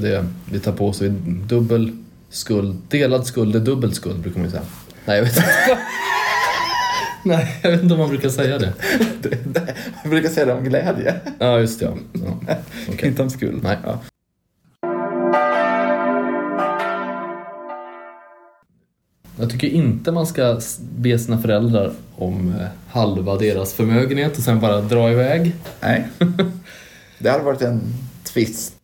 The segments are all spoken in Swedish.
det, vi tar på oss dubbel skuld. Delad skuld är dubbel skuld brukar man ju säga. Nej, jag vet inte. Nej, jag vet inte om man brukar säga det. Jag brukar säga det om glädje, Ja, just det. Ja. Ja. Okej. inte om skuld. Nej. Ja. Jag tycker inte man ska be sina föräldrar om eh, halva deras förmögenhet och sen bara dra iväg. Nej. Det hade varit en twist.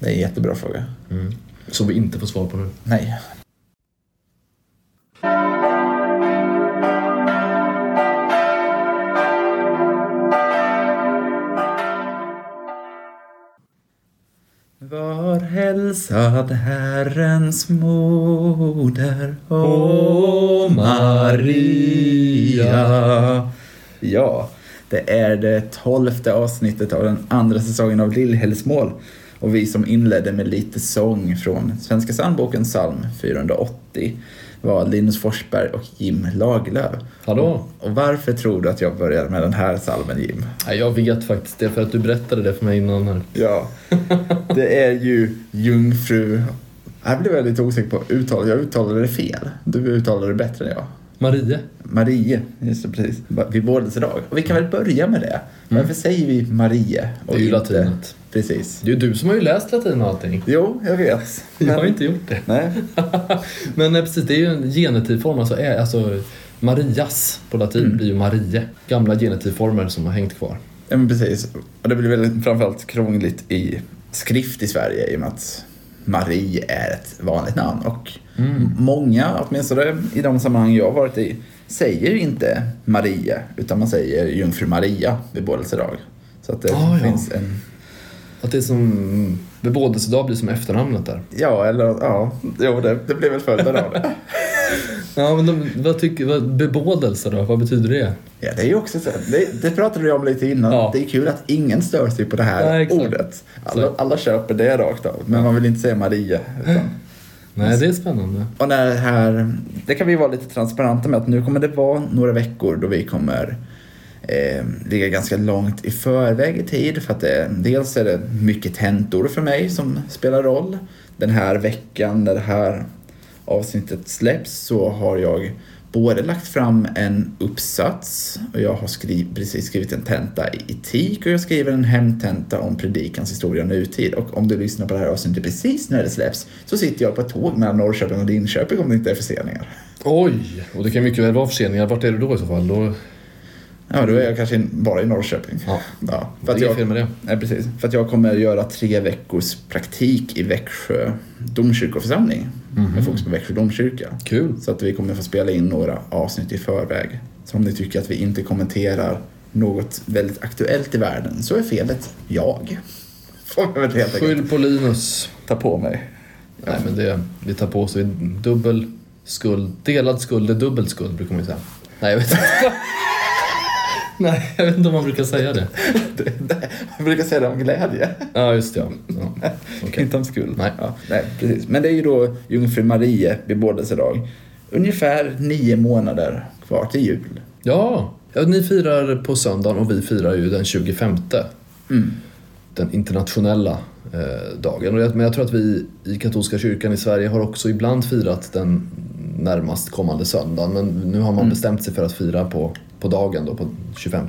Det är en jättebra fråga. Som vi inte får svar på nu. Nej. Var hälsad Herrens moder, o Maria. Ja, det är det tolfte avsnittet av den andra säsongen av Lillhällsmål. Och vi som inledde med lite sång från Svenska psalmboken psalm 480 var Linus Forsberg och Jim Lagerlöf. Hallå? Och varför tror du att jag började med den här salmen Jim? Jag vet faktiskt det för att du berättade det för mig innan här. Ja, det är ju jungfru... Här blev jag lite osäker på uttal. Jag uttalade det fel. Du uttalade det bättre än jag. Marie. Marie, just det, precis. Vid bådelsedag. Och vi kan väl börja med det. Varför säger vi Marie? Det är ju latinet. Precis. Det är ju du som har ju läst latin och allting. Jo, jag vet. Jag har inte gjort det. Nej, Men eh, precis, det är ju en genitivform. Alltså, är, alltså Marias på latin blir ju Marie. Gamla genitivformer som har hängt kvar. ja, men precis. Och det blir väl framförallt krångligt i skrift i Sverige i och med att Marie är ett vanligt namn. Och många, åtminstone i de sammanhang jag har varit i, säger inte Marie, utan man säger jungfru Maria vid bådelsedag. Så att det Ah, ja. finns en... Att det är som bebådelsedag blir som efternamnet där. Ja, eller ja, jo, det, det blir väl följden av det. Ja, men de, vad tycker, vad, bebådelse då? Vad betyder det? Ja, det är ju också så. Det, det pratade vi om lite innan. Ja. Det är kul att ingen stör sig på det här Nej, ordet. Alla, alla köper det rakt av, men man vill inte säga Maria. Utan, Nej, det är spännande. och när det här, det kan vi vara lite transparenta med att nu kommer det vara några veckor då vi kommer eh, ligga ganska långt i förväg i tid för att det, dels är det mycket tentor för mig som spelar roll. Den här veckan när det här avsnittet släpps så har jag både lagt fram en uppsats och jag har skriv, precis skrivit en tenta i etik och jag skriver en hemtenta om predikans historia och nutid. Och om du lyssnar på det här avsnittet precis när det släpps så sitter jag på ett tåg mellan Norrköping och Linköping om det inte är förseningar. Oj! Och det kan mycket väl vara förseningar. Vart är du då i så fall? Då, Ja, då är jag kanske bara i Norrköping. ja, Ja, för det att är inget jag, fel med det. nej, precis. För att jag kommer göra tre veckors praktik i Växjö domkyrkoförsamling med fokus på Växjö domkyrka. Kul. Så att vi kommer få spela in några avsnitt i förväg. Så om ni tycker att vi inte kommenterar något väldigt aktuellt i världen så är felet jag. Skyll på Linus. ta på mig. Nej, men det, vi tar på oss dubbel skuld. Delad skuld är dubbel skuld brukar man ju säga. Nej, jag vet inte. Nej, jag vet inte om man brukar säga det. Jag brukar säga det om glädje. Ja, just det. Ja. Ja. Okej. Inte om skuld. Nej. Ja, nej, precis. Men det är ju då jungfru Marie bebådelsedag. Ungefär nio månader kvar till jul. Ja. ja, ni firar på söndagen och vi firar ju den 25. Mm. Den internationella eh, dagen. Men jag tror att vi i katolska kyrkan i Sverige har också ibland firat den närmast kommande söndagen. Men nu har man bestämt sig för att fira på, på dagen då, på 25.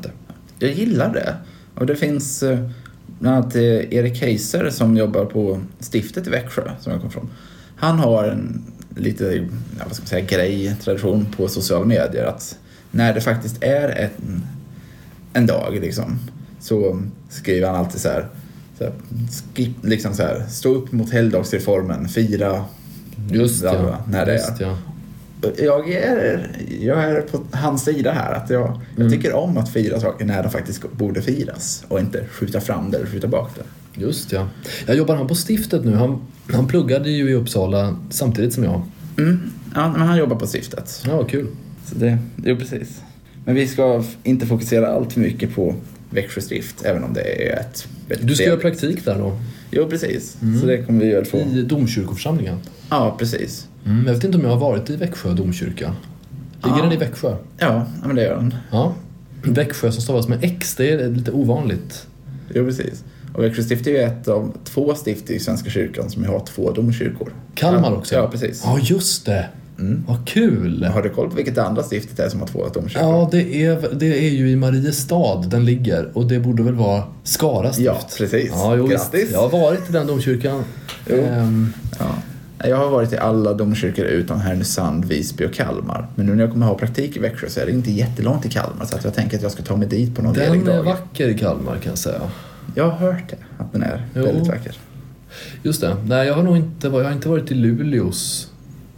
Jag gillar det. Och det finns eh, bland annat eh, Erik Heiser som jobbar på stiftet i Växjö, som jag kom från. Han har en lite, vad ska man säga, grej, tradition på sociala medier att när det faktiskt är en, en dag liksom, så skriver han alltid så här, så här skip, liksom så här, stå upp mot helgdagsreformen, fira Just ja. när det är. ja. Jag är, jag är på hans sida här. Att jag, jag Mm. tycker om att fira saker när de faktiskt borde firas och inte skjuta fram det eller skjuta bak det. Just ja. Jag jobbar han på stiftet nu. Han, han pluggade ju i Uppsala samtidigt som jag. Mm. Ja, men han jobbar på stiftet. Ja, kul. Så det, jo, precis. Men vi ska inte fokusera allt för mycket på Växjö stift, även om det är ett Du ska göra praktik där då? Jo, precis. Så det kommer vi väl få. I domkyrkoförsamlingen? Ja, precis. Mm, jag vet inte om jag har varit i Växjö domkyrka. Ligger Ja. den i Växjö? Ja, ja, men det gör den. Ja. Växjö som stavas med X, det är lite ovanligt. Jo, precis. Och Växjö stift är ju ett av två stift i Svenska kyrkan som har två domkyrkor. Kalmar också? Ja, precis. Ja, just det. Mm. Vad kul! Har du koll på vilket det andra stiftet är som har två domkyrkor? Ja, det är, det är ju i Mariestad den ligger och det borde väl vara Skara stift? Ja, precis. Ja, jo, visst. Grattis. Jag har varit i den domkyrkan. Ehm, Ja. Jag har varit i alla domkyrkor utom Härnösand, Visby och Kalmar. Men nu när jag kommer ha praktik i Växjö så är det inte jättelångt till Kalmar så att jag tänker att jag ska ta mig dit på någon den är dag. vacker i Kalmar kan jag säga. Jag har hört det, att den är Jo. väldigt vacker. Just det. Nej, jag har nog inte, jag har inte varit i Luleås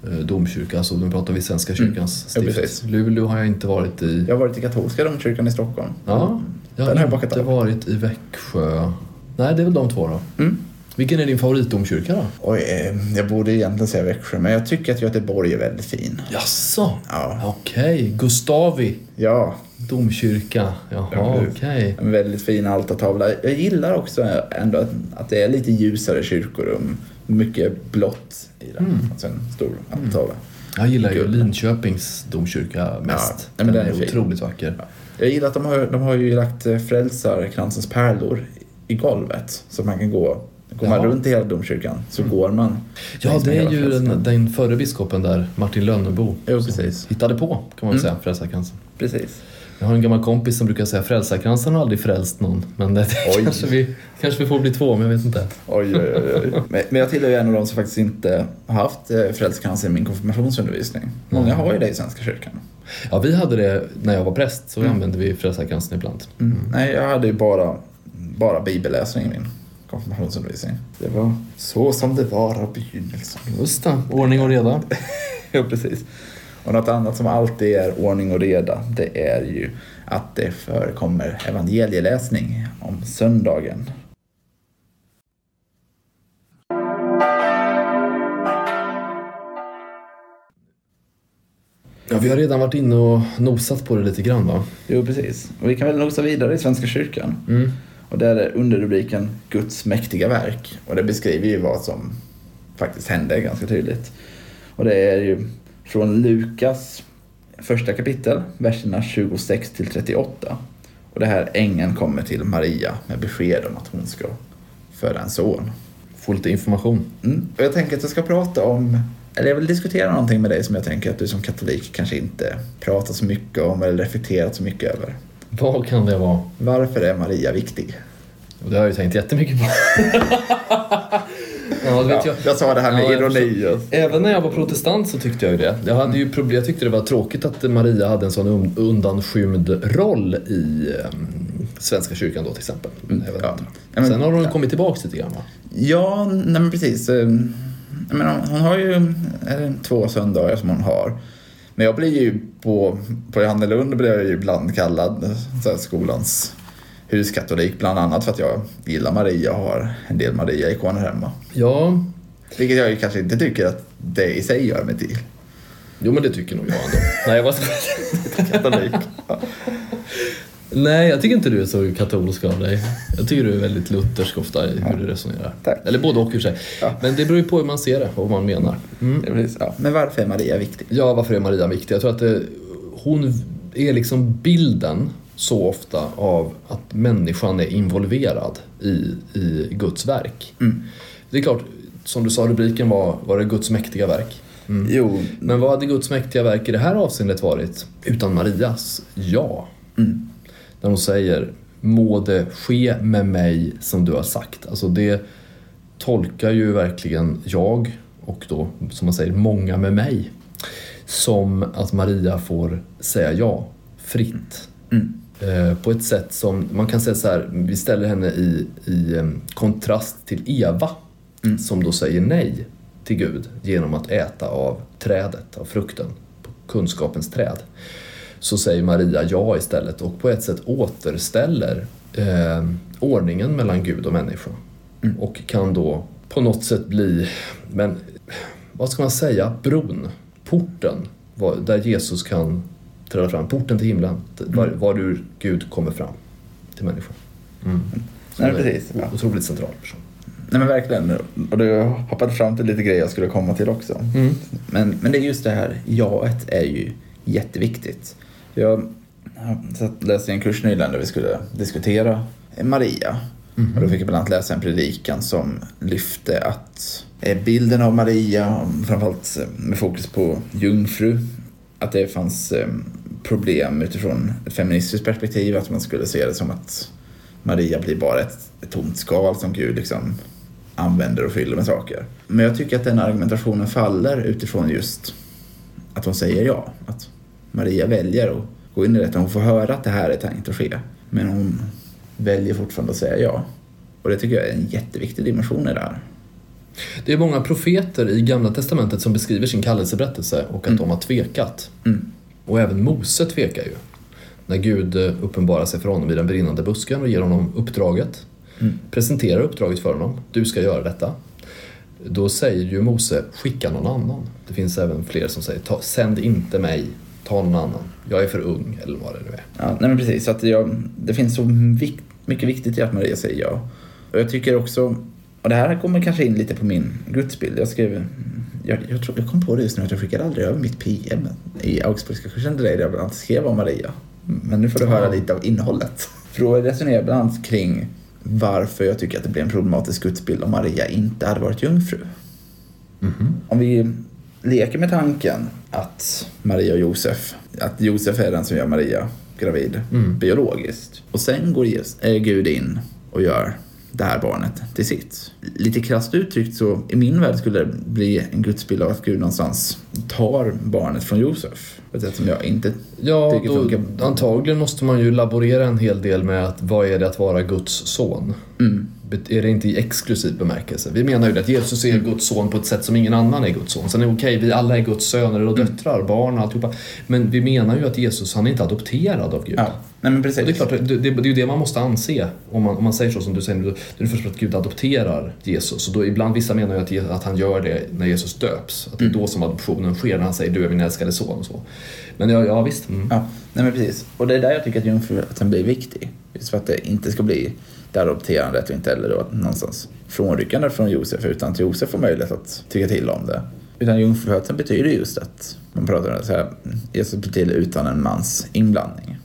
eh, domkyrka, alltså nu pratar vi Svenska kyrkans Mm. Ja, stift. precis. Luleå har jag inte varit i. Jag har varit i katolska domkyrkan i Stockholm. Ja, jag Den har jag inte av. varit i Växjö. Nej, det är väl de två då. Mm. Vilken är din favoritdomkyrka då? Oj, eh, jag borde egentligen säga Växjö, men jag tycker att Göteborg är väldigt fin. Jaså? Ja. Okej, Gustavi Ja, domkyrka. Jaha, Ja, okej. precis. en väldigt fin altartavla. Jag gillar också ändå att det är lite ljusare kyrkorum. Mycket blått i den. Mm. Alltså en stor altartavla. Jag gillar ju. Linköpings domkyrka mest. Ja, den den är är otroligt vacker. Jag gillar att de har, de har ju lagt eh, frälsarkransens pärlor i golvet. Så man kan gå, går man Jaha. runt i hela domkyrkan så går man. Ja, det är ju den, den förre biskopen där, Martin Lönnebo, Jo, som precis. hittade på, kan man Mm. säga, frälsarkransen. Precis. Jag har en gammal kompis som brukar säga frälsarkransen har aldrig frälst någon. Men det kanske, vi, kanske vi får bli två, men jag vet inte. Oj, oj, oj. oj. Men, men jag tillhör ju en av de som faktiskt inte har haft eh, frälsarkransen i min konfirmationsundervisning. Många Mm. har ju det i Svenska kyrkan. Ja, vi hade det när jag var präst, så Mm. använde vi frälsarkransen ibland. Nej, jag hade ju bara, bara bibelläsning i min konfirmationsundervisning. Det var så som det var av begynnelsen. Just det, ordning och reda. Ja, precis. Och något annat som alltid är ordning och reda, det är ju att det förekommer evangelieläsning om söndagen. Ja, vi har redan varit inne och nosat på det lite grann va? Jo, precis. Och vi kan väl nosa vidare i Svenska kyrkan. Mm. Och där är underrubriken Guds mäktiga verk. Och det beskriver ju vad som faktiskt hände ganska tydligt. Och det är ju från Lukas första kapitel, verserna 26 till 38. Och det här ängeln kommer till Maria med besked om att hon ska föda en son. Få lite information. Mm. Och jag tänker att jag ska prata om, eller jag vill diskutera någonting med dig som jag tänker att du som katolik kanske inte pratar så mycket om eller reflekterat så mycket över. Vad kan det vara? Varför är Maria viktig? Och det har jag ju tänkt jättemycket på. ja, vet Ja, jag. jag sa det här med Ja, ironi. Även när jag var protestant så tyckte jag ju det. Jag, hade ju problem, jag tyckte det var tråkigt att Maria hade en sån un- undanskymd roll i um, Svenska kyrkan då till exempel. Mm, ja. men- Sen har hon ja. kommit tillbaks lite grann va? Ja, nej men precis. Eh, Jag menar, hon har ju två söndagar som hon har. Men jag blir ju på, på Johannelund blir jag ju ibland kallad så här, skolans huskatolik. Bland annat för att jag gillar Maria och har en del Maria-ikoner hemma. Ja, Vilket jag ju kanske inte tycker att det i sig gör mig till jo men det tycker nog jag ändå. Nej, jag var katolik. Nej, jag tycker inte du är så katolsk av dig. Jag tycker du är väldigt luthersk ofta i hur du resonerar. Tack. Eller både och i sig. Ja. Men det beror ju på hur man ser det och vad man menar. Mm. Ja, ja. Men varför är Maria viktig? Ja, varför är Maria viktig? Jag tror att det, hon är liksom bilden så ofta av att människan är involverad i, i Guds verk. Mm. Det är klart, som du sa, rubriken var, var det Guds mäktiga verk. Mm. Jo, Men vad hade Guds mäktiga verk i det här avseendet varit utan Marias ja? mm. När hon säger må det ske med mig som du har sagt. Alltså det tolkar ju verkligen jag och då som man säger många med mig som att Maria får säga ja fritt. Mm. Eh, på ett sätt som, man kan säga så här, vi ställer henne i, i kontrast till Eva Mm. som då säger nej till Gud genom att äta av trädet, av frukten, kunskapens träd. Så säger Maria ja istället och på ett sätt återställer eh, ordningen mellan Gud och människa. Mm. Och kan då på något sätt bli, men vad ska man säga, bron, porten där Jesus kan träda fram, porten till himlen, var, var ur Gud kommer fram till människan. Mm. Nej, precis, ja. Otroligt central person. Nej men verkligen. Och du hoppade fram till lite grejer jag skulle komma till också. Mm. Men, men det är just det här, jaet är ju jätteviktigt. Jag jag satt- läste en kurs nyligen där vi skulle diskutera Maria. Och då fick jag bland annat läsa en predikan som lyfte att eh, bilden av Maria, framförallt eh, med fokus på jungfru, att det fanns eh, problem utifrån ett feministiskt perspektiv, att man skulle se det som att Maria blir bara ett, ett tomt skal som Gud liksom använder och fyller med saker. Men jag tycker att den argumentationen faller utifrån just att hon säger ja. Att Maria väljer att gå in i detta. Hon får höra att det här är tänkt att ske. Men hon väljer fortfarande att säga ja. Och det tycker jag är en jätteviktig dimension i det här. Det är många profeter i Gamla Testamentet som beskriver sin kallelseberättelse och att de har tvekat. Mm. Och även Mose tvekar ju. När Gud eh, uppenbarar sig för honom i den brinnande busken och ger honom uppdraget. Mm. Presenterar uppdraget för honom. Du ska göra detta. Då säger ju Mose, skicka någon annan. Det finns även fler som säger, sänd inte mig, ta någon annan. Jag är för ung, eller vad det nu är. Ja, nej men precis. Så att jag, det finns så vik, mycket viktigt i att Maria säger ja. Och jag tycker också, och det här kommer kanske in lite på min gudsbild. Jag skrev, jag, jag, tror, jag kom på det just nu att jag skickade aldrig över mitt PM i Augsburgska kursen till dig där jag bland annat skrev om Maria. Men nu får du höra Ja. lite av innehållet. För då resonerar jag bland annat kring varför jag tycker att det blir en problematisk gudsbild om Maria inte hade varit jungfru. Om vi leker med tanken att Maria och Josef, att Josef är den som gör Maria gravid Mm. biologiskt. Och sen går Jesus, äh, Gud in och gör det här barnet till sitt. Lite krasst uttryckt så i min värld skulle det bli en gudsbild av att Gud någonstans tar barnet från Josef. På ett sätt som jag inte Ja, tycker då, funkar. antagligen måste man ju laborera en hel del med att vad är det att vara Guds son? Mm. Är det inte i exklusiv bemärkelse? Vi menar ju att Jesus är Guds son på ett sätt som ingen annan är Guds son. Sen är det okej, vi alla är Guds söner och döttrar, barn och alltihopa. Men vi menar ju att Jesus, han är inte adopterad av Gud. Ja, nej men precis. Och det är klart, det, det, det är ju det man måste anse. Om man, om man säger så som du säger nu, det är först att Gud adopterar Jesus. Och då ibland, vissa menar ju att, att han gör det när Jesus döps. Att det är då som adoptionen sker, när han säger du är min älskade son och så. Men ja, ja visst. Mm. Ja, nej men precis. Och det är där jag tycker att jungfruheten blir viktig. Just för att det inte ska bli det adopterandet och inte heller då någonstans frånryckande från Josef utan att Josef får möjlighet att tycka till om det. Utan jungfruheten betyder just att man pratar om det så här, Jesus blir till utan en mans inblandning.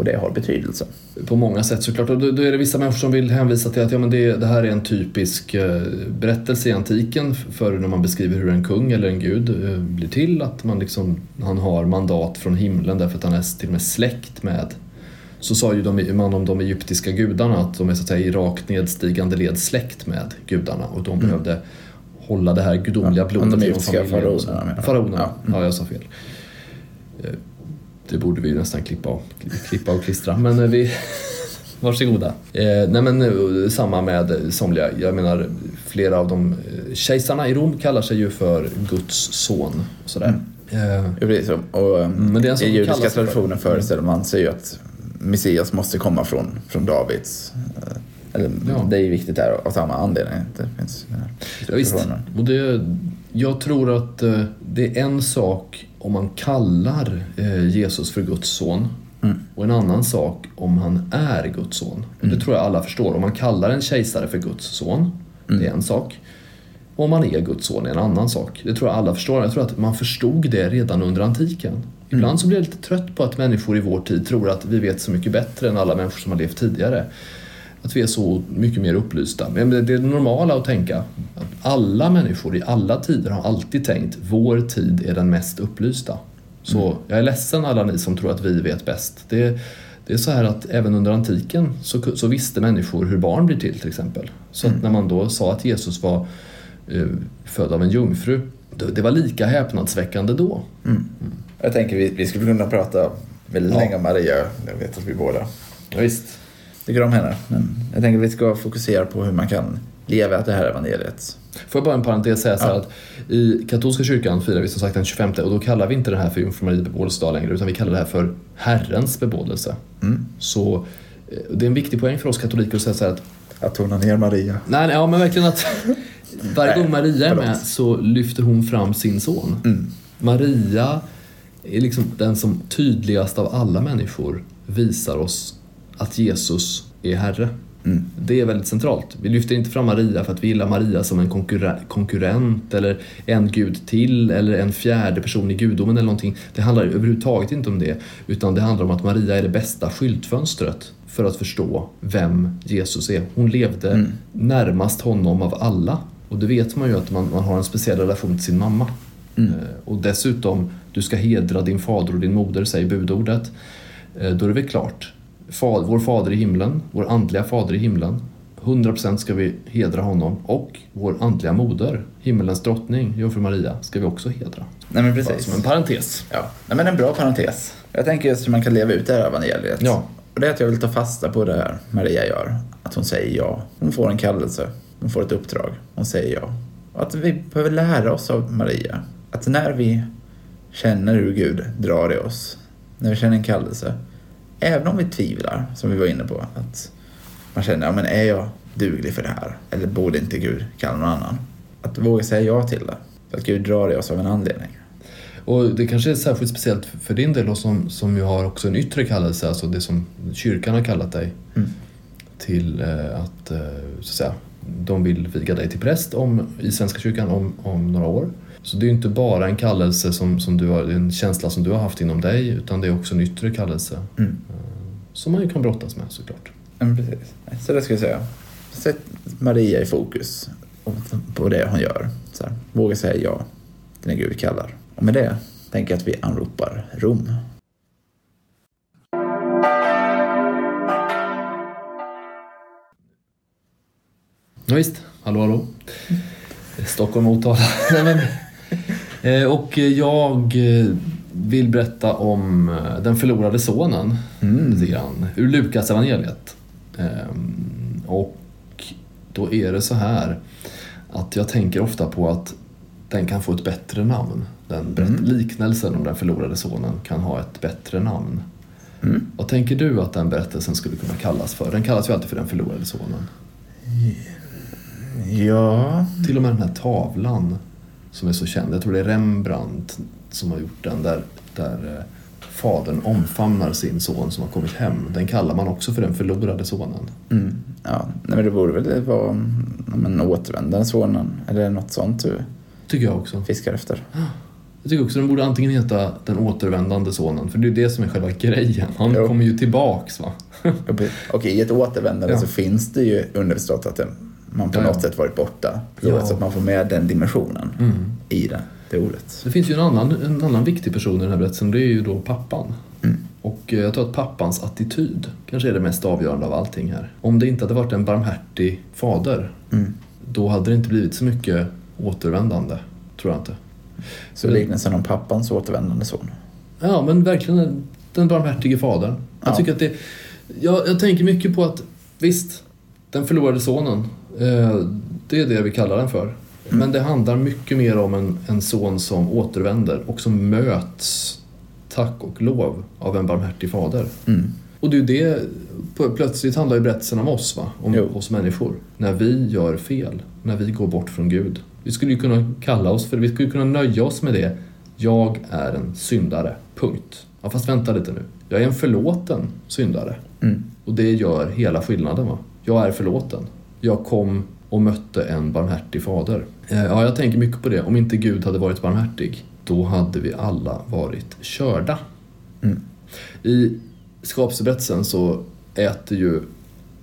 Och det har betydelse. På många sätt såklart. Och då, då är det vissa människor som vill hänvisa till att ja, men det, det här är en typisk eh, berättelse i antiken för när man beskriver hur en kung eller en gud eh, blir till. Att man liksom, han har mandat från himlen därför att han är till och med släkt med så sa ju de, man om de egyptiska gudarna att de är så att säga i rakt nedstigande led släkt med gudarna och de behövde hålla det här gudomliga Ja, blodet de genom egyptiska familjen faraonerna? Faraonerna, Ja. ja. Mm. jag sa fel. Eh, Det borde vi nästan klippa, av, klippa och klistra men eh, vi Varsågoda. Eh, nej men eh, samma med eh, somliga. Jag menar flera av de eh, kejsarna i Rom kallar sig ju för Guds son. Och sådär. Eh, Ja, precis. Och um, men det är en i judiska för. traditionen föreställer man sig ju att Messias måste komma från, från Davids. eh, Eller, Ja. Det är ju viktigt där av samma anledning. Det finns Ja, visst. Och det, jag tror att eh, det är en sak om man kallar eh, Jesus för Guds son Mm. och en annan sak om han är Guds son. Och det tror jag alla förstår. Om man kallar en kejsare för Guds son, det är en sak. Och om man är Guds son är en annan sak. Det tror jag alla förstår. Jag tror att man förstod det redan under antiken. Ibland så blir jag lite trött på att människor i vår tid tror att vi vet så mycket bättre än alla människor som har levt tidigare. Att vi är så mycket mer upplysta. Men det är det normala att tänka. Att alla människor i alla tider har alltid tänkt vår tid är den mest upplysta. Så jag är ledsen alla ni som tror att vi vet bäst. Det, det är så här att även under antiken så, så visste människor hur barn blir till till exempel. Så att när man då sa att Jesus var eh, född av en jungfru, det, det var lika häpnadsväckande då. Jag tänker vi, vi skulle kunna prata väldigt Ja. länge om Maria. Jag vet att vi båda Ja, visst. Tycker om henne. Men jag tänker att vi ska fokusera på hur man kan leva det här evangeliet. Får jag bara en parentes säga så här Ja. att i katolska kyrkan firar vi som sagt den 25 och då kallar vi inte det här för Jungfru Marie bebådelsedag längre utan vi kallar det här för Herrens bebådelse. Mm. Så eh, det är en viktig poäng för oss katoliker att säga så här att Att tona ner Maria. nej, nej ja, men verkligen att varje gång Maria är med så lyfter hon fram sin son. Mm. Maria är liksom den som tydligast av alla människor visar oss att Jesus är Herre. Mm. Det är väldigt centralt. Vi lyfter inte fram Maria för att vi gillar Maria som en konkurre- konkurrent eller en gud till eller en fjärde person i gudomen eller någonting. Det handlar överhuvudtaget inte om det utan det handlar om att Maria är det bästa skyltfönstret för att förstå vem Jesus är. Hon levde Mm. närmast honom av alla och det vet man ju att man, man har en speciell relation till sin mamma. Mm. Eh, Och dessutom, du ska hedra din fader och din moder, säger budordet. Eh, Då är det väl klart. Fa- Vår fader i himlen, vår andliga fader i himlen. 100% ska vi hedra honom och vår andliga moder, himmelens drottning, jungfru Maria, ska vi också hedra. Nej men Bara precis. som en parentes. Ja, Nej, men en bra parentes. Jag tänker just hur man kan leva ut det här evangeliet. Ja. Och det är att jag vill ta fasta på det här Maria gör. Att hon säger ja. Hon får en kallelse. Hon får ett uppdrag. Hon säger ja. Och att vi behöver lära oss av Maria. Att när vi känner hur Gud drar i oss, när vi känner en kallelse, även om vi tvivlar, som vi var inne på, att man känner, ja men är jag duglig för det här? Eller borde inte Gud kalla någon annan? Att våga säga ja till det. För att Gud drar i oss av en anledning. Och det kanske är särskilt speciellt för din del då, som, som ju har också en yttre kallelse, alltså det som kyrkan har kallat dig Mm. till eh, att, eh, så att säga, de vill viga dig till präst om, i Svenska kyrkan om, om några år. Så det är ju inte bara en kallelse som, som du har, en känsla som du har haft inom dig utan det är också en yttre kallelse Mm. som man ju kan brottas med såklart. Ja, precis. Så det ska jag säga. Sätt Maria i fokus på det hon gör. Så här, våga säga ja till när Gud kallar. Och med det tänker jag att vi anropar Rom. Ja, visst, hallå hallå. Stockholm Motala. Nej, men, eh, och jag eh, vill berätta om eh, den förlorade sonen Mm. lite grann ur Lukas evangeliet. Ehm, Och då är det så här att jag tänker ofta på att den kan få ett bättre namn. Den Mm. liknelsen om den förlorade sonen kan ha ett bättre namn. Mm. Vad tänker du att den berättelsen skulle kunna kallas för? Den kallas ju alltid för den förlorade sonen. Ja, Till och med den här tavlan som är så känd, jag tror det är Rembrandt som har gjort den, där, där eh, fadern omfamnar sin son som har kommit hem. Den kallar man också för den förlorade sonen. mm. ja. Nej, men det borde väl vara mm, en återvändande sonen eller något sånt du Tycker jag också. fiskar efter. Jag tycker också den borde antingen heta den återvändande sonen, för det är det som är själva grejen. Han Jo. kommer ju tillbaks va. Och i ett återvändande Ja. så finns det ju underförstått att det, man på Ja, ja. något sätt varit borta. Ja. Så att man får med den dimensionen Mm. i det, det ordet. Det finns ju en annan, en annan viktig person i den här berättelsen, det är ju då pappan. Mm. Och eh, jag tror att pappans attityd kanske är det mest avgörande av allting här. Om det inte hade varit en barmhärtig fader, Mm. då hade det inte blivit så mycket återvändande, tror jag inte. Så liknelsen om pappans återvändande son. Ja, men verkligen den- barmhärtige fadern. Jag Ja. tycker att det... Jag, jag tänker mycket på att, visst, den förlorade sonen, det är det vi kallar den för. Men det handlar mycket mer om en, en son som återvänder och som möts, tack och lov, av en barmhärtig fader. Mm. Och det är det, plötsligt handlar ju berättelsen om oss, va? om Jo. oss människor. När vi gör fel, när vi går bort från Gud. Vi skulle ju kunna kalla oss för vi skulle kunna nöja oss med det. Jag är en syndare, punkt. Ja, fast vänta lite nu. Jag är en förlåten syndare. Mm. Och det gör hela skillnaden. Va? Jag är förlåten. Jag kom och mötte en barmhärtig fader. Eh, Ja, jag tänker mycket på det. Om inte Gud hade varit barmhärtig, då hade vi alla varit körda. Mm. I skapelseberättelsen så äter ju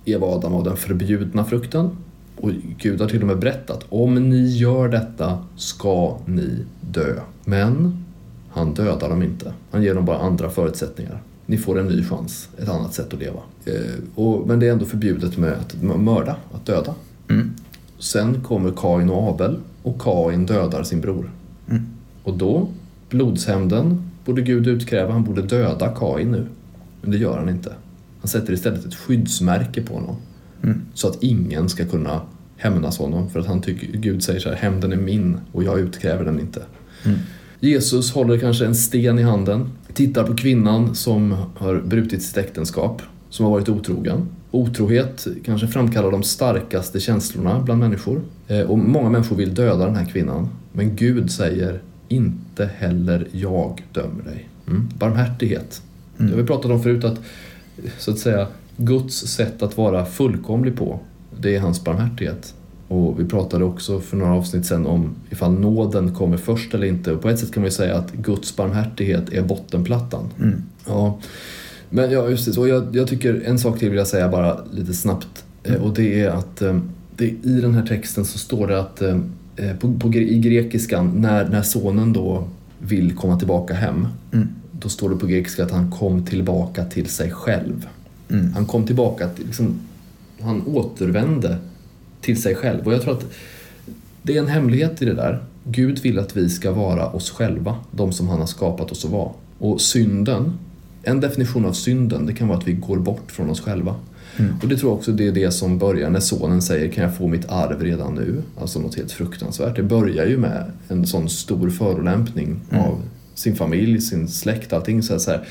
Eva och Adam av den förbjudna frukten. Och Gud har till och med berättat, om ni gör detta ska ni dö. Men han dödar dem inte. Han ger dem bara andra förutsättningar. Ni får en ny chans, ett annat sätt att leva. Eh, och, men det är ändå förbjudet med att mörda, att döda. Mm. Sen kommer Kain och Abel och Kain dödar sin bror. Mm. Och då, blodshämnden borde Gud utkräva, han borde döda Kain nu. Men det gör han inte. Han sätter istället ett skyddsmärke på honom. Mm. Så att ingen ska kunna hämnas honom. För att han tycker, Gud säger så här, hämnden är min och jag utkräver den inte. Mm. Jesus håller kanske en sten i handen, tittar på kvinnan som har brutit sitt äktenskap, som har varit otrogen. Otrohet kanske framkallar de starkaste känslorna bland människor. Eh, Och många människor vill döda den här kvinnan. Men Gud säger, inte heller jag dömer dig. Mm. Barmhärtighet. Mm. Det har vi pratat om förut att, så att säga, Guds sätt att vara fullkomlig på, det är hans barmhärtighet. Och vi pratade också för några avsnitt sedan om ifall nåden kommer först eller inte. Och på ett sätt kan man ju säga att Guds barmhärtighet är bottenplattan. Mm. Ja, men ja, just det. Så jag, jag tycker en sak till vill jag säga bara lite snabbt. Eh, Och det är att eh, det, i den här texten så står det att eh, på, på, i grekiskan när, när sonen då vill komma tillbaka hem. Mm. Då står det på grekiska att han kom tillbaka till sig själv. Mm. Han kom tillbaka, till, liksom, han återvände till sig själv. Och jag tror att det är en hemlighet i det där. Gud vill att vi ska vara oss själva, de som han har skapat oss att vara. Och synden, en definition av synden, det kan vara att vi går bort från oss själva. Mm. Och det tror jag också det är det som börjar när sonen säger kan jag få mitt arv redan nu? Alltså något helt fruktansvärt. Det börjar ju med en sån stor förolämpning Mm. av sin familj, sin släkt, allting så så här.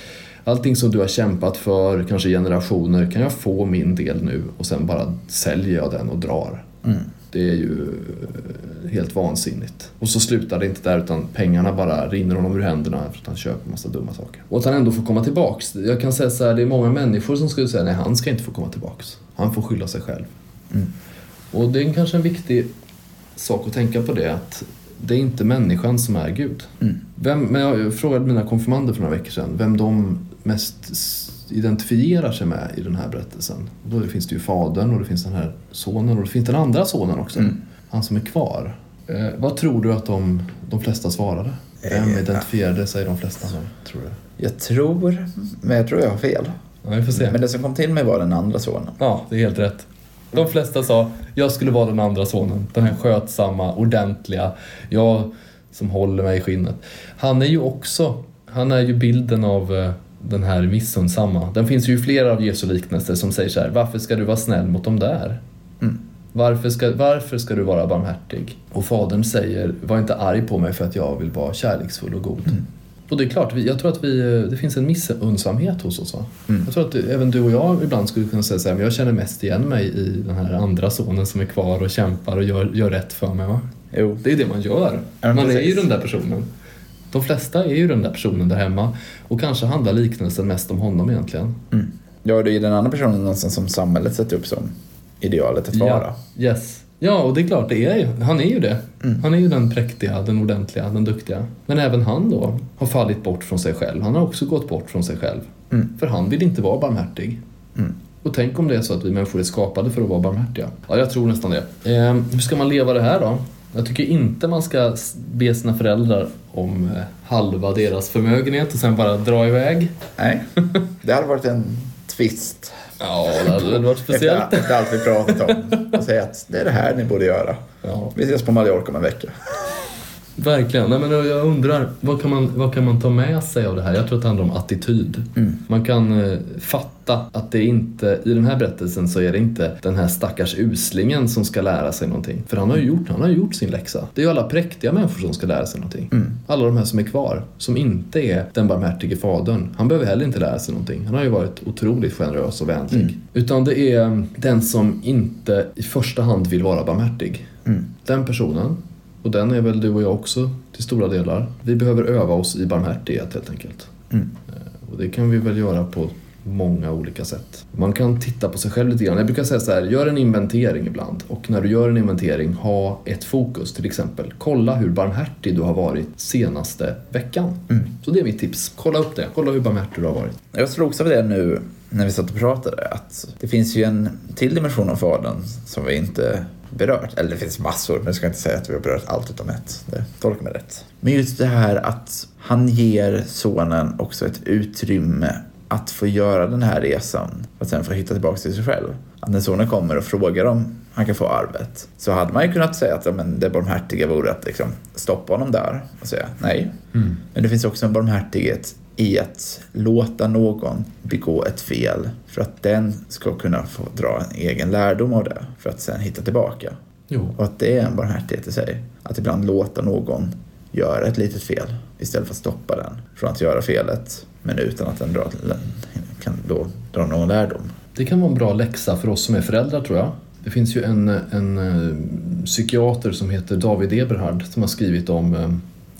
Allting som du har kämpat för, kanske generationer, kan jag få min del nu? Och sen bara säljer jag den och drar. Mm. Det är ju eh, helt vansinnigt. Och så slutar det inte där utan pengarna bara rinner honom ur händerna för att han köper massa dumma saker. Och att han ändå får komma tillbaks. Jag kan säga så här, det är många människor som skulle säga nej, han ska inte få komma tillbaks. Han får skylla sig själv. Mm. Och det är kanske en viktig sak att tänka på det att det är inte människan som är Gud. Mm. Vem, men jag frågade mina konfirmander för några veckor sedan vem de mest identifierar sig med i den här berättelsen. Och då finns det ju fadern och det finns den här sonen och det finns den andra sonen också. Mm. Han som är kvar. Eh, vad tror du att de, de flesta svarade? Vem Eh, identifierade sig de flesta med, tror du? Jag tror, men jag tror jag har fel. Ja, vi får se. Men det som kom till mig var den andra sonen. Ja, det är helt rätt. De flesta sa, jag skulle vara den andra sonen. Den här skötsamma, ordentliga. Jag som håller mig i skinnet. Han är ju också, han är ju bilden av eh, den här missunnsamma. Den finns ju flera av Jesu liknelser som säger så här, varför ska du vara snäll mot dem där? Mm. Varför ska, varför ska du vara barmhärtig? Och fadern säger, var inte arg på mig för att jag vill vara kärleksfull och god. Mm. Och det är klart, jag tror att vi, eh, det finns en missunnsamhet hos oss. Mm. Jag tror att även du och jag ibland skulle kunna säga så här, men jag känner mest igen mig i den här andra sonen som är kvar och kämpar och gör, gör rätt för mig. Va? Jo. Det är det man gör. Ja, man är ju den där personen. De flesta är ju den där personen där hemma och kanske handlar liknelsen mest om honom egentligen. Mm. Ja, det är ju den andra personen någonstans som samhället sätter upp som idealet att vara. Ja, yes. Ja, och det är klart, det är ju, han är ju det. Mm. Han är ju den präktiga, den ordentliga, den duktiga. Men även han då har fallit bort från sig själv. Han har också gått bort från sig själv. Mm. För han vill inte vara barmhärtig. Mm. Och tänk om det är så att vi människor är skapade för att vara barmhärtiga. Ja, jag tror nästan det. Eh, hur ska man leva det här då? Jag tycker inte man ska be sina föräldrar om eh, halva deras förmögenhet och sen bara dra iväg. Nej, det hade varit en twist. Ja, det hade varit speciellt. Efter, efter allt vi pratat om. Och säga att det är det här ni borde göra. Ja, Vi ses på Mallorca om en vecka. Verkligen. Nej, men jag undrar, vad kan, man, vad kan man ta med sig av det här? Jag tror att det handlar om attityd. Mm. Man kan eh, fatta att det inte, i den här berättelsen så är det inte den här stackars uslingen som ska lära sig någonting. För han har ju gjort, han har gjort sin läxa. Det är ju alla präktiga människor som ska lära sig någonting. Mm. Alla de här som är kvar, som inte är den barmhärtige fadern. Han behöver heller inte lära sig någonting. Han har ju varit otroligt generös och vänlig. Mm. Utan det är den som inte i första hand vill vara barmhärtig. Mm. Den personen, och den är väl du och jag också till stora delar. Vi behöver öva oss i barmhärtighet helt enkelt. Mm. Eh, Och det kan vi väl göra på många olika sätt. Man kan titta på sig själv lite grann. Jag brukar säga så här, gör en inventering ibland. Och när du gör en inventering, ha ett fokus. Till exempel, kolla hur barmhärtig du har varit senaste veckan. Mm. Så det är mitt tips. Kolla upp det. Kolla hur barmhärtig du har varit. Jag slogs av det nu när vi satt och pratade att det finns ju en till dimension av Fadern som vi inte berört. Eller det finns massor, men jag ska inte säga att vi har berört allt utom ett. Det tolkar mig rätt. Men just det här att han ger sonen också ett utrymme att få göra den här resan att sen få hitta tillbaka till sig själv. Att när sonen kommer och frågar om han kan få arvet så hade man ju kunnat säga att ja, men det barmhärtiga vore att liksom, stoppa honom där och säga nej. Men det finns också en barmhärtighet i att låta någon begå ett fel för att den ska kunna få dra en egen lärdom av det för att sen hitta tillbaka. Jo. Och att det är en barmhärtighet i sig. Att ibland låta någon göra ett litet fel istället för att stoppa den från att göra felet men utan att den drar, kan då dra någon lärdom. Det kan vara en bra läxa för oss som är föräldrar tror jag. Det finns ju en, en eh, psykiater som heter David Eberhard som har skrivit om eh,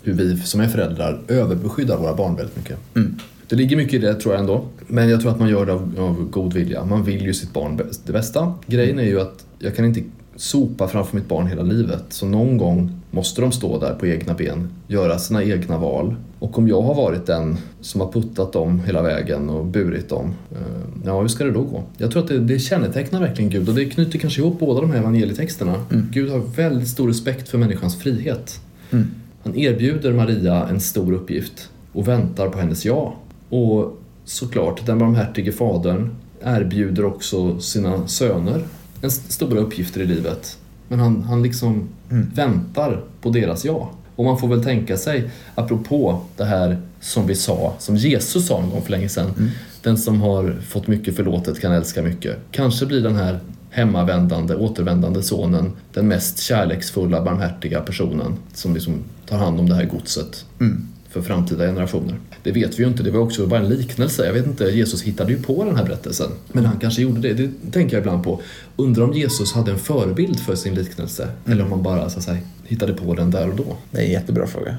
hur vi som är föräldrar överbeskyddar våra barn väldigt mycket. Mm. Det ligger mycket i det tror jag ändå. Men jag tror att man gör det av, av god vilja. Man vill ju sitt barn det bästa. Grejen är ju att jag kan inte sopa framför mitt barn hela livet. Så någon gång måste de stå där på egna ben, göra sina egna val. Och om jag har varit den som har puttat dem hela vägen och burit dem, eh, ja hur ska det då gå? Jag tror att det, det kännetecknar verkligen Gud och det knyter kanske ihop båda de här evangelietexterna. Gud har väldigt stor respekt för människans frihet. Mm. Han erbjuder Maria en stor uppgift och väntar på hennes ja. Och såklart, den barmhärtige fadern erbjuder också sina söner en st- stora uppgifter i livet. Men han, han liksom väntar på deras ja. Och man får väl tänka sig, apropå det här som vi sa, som Jesus sa en gång för länge sedan. Den som har fått mycket förlåtet kan älska mycket. Kanske blir den här hemmavändande, återvändande sonen den mest kärleksfulla, barmhärtiga personen som liksom tar hand om det här godset för framtida generationer. Det vet vi ju inte, det var också bara en liknelse. Jag vet inte, Jesus hittade ju på den här berättelsen. Men han kanske gjorde det, det tänker jag ibland på. Undrar om Jesus hade en förebild för sin liknelse? Eller om han bara så att säga, hittade på den där och då? Det är en jättebra fråga.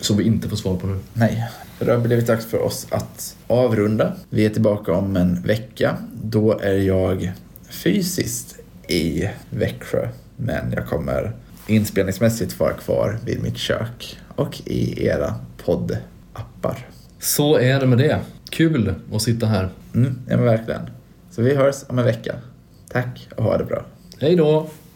Som vi inte får svar på nu. Nej, då har det blivit dags för oss att avrunda. Vi är tillbaka om en vecka. Då är jag fysiskt i Växjö, men jag kommer inspelningsmässigt vara kvar vid mitt kök och i era poddappar. Så är det med det. Kul att sitta här. Mm, ja men verkligen. Så vi hörs om en vecka. Tack och ha det bra. Hej då!